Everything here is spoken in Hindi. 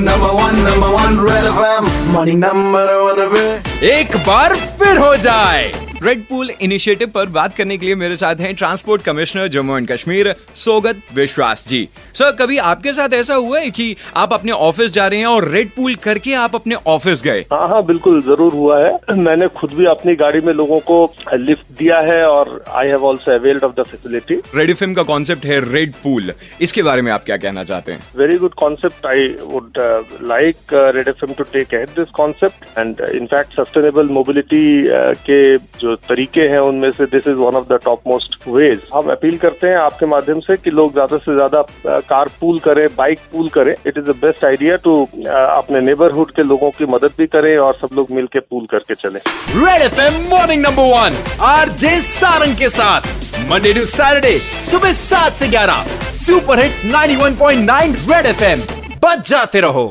number one number one red FM number one पे एक बार फिर हो जाए। रेड पूल इनिशिएटिव पर बात करने के लिए मेरे साथ हैं transport commissioner Jammu and Kashmir Saugat Biswas ji. Sir कभी आपके साथ ऐसा हुआ है कि आप अपने ऑफ़िस जा रहे हैं और रेड पूल करके आप अपने ऑफ़िस गए? हाँ हाँ बिल्कुल ज़रूर हुआ है। मैंने खुद भी अपनी गाड़ी में लोगों को लिफ्ट दिया है और I have also availed of the facility red film का कॉन्सेप्ट है रेड पूल इसके बारे में आप क्या कहना चाहते हैं? Very good concept I would like red F to take head this concept and in fact sustainable mobility के जो तरीके हैं उनमें से this is one of the top most ways हम अपील करते हैं आपके माध्यम से कि लोग ज़्यादा से ज़्यादा कार पूल करें बाइक पूल करें. It is the best idea to अपने नेबरहुड के लोगों की मदद भी करें और सब लोग मिलकर पूल करके चले. Red F M morning number one R J Sarang के साथ. मंडे टू सैटरडे सुबह सात से ग्यारह. सुपर हिट्स 91.9 रेड एफएम बच जाते रहो।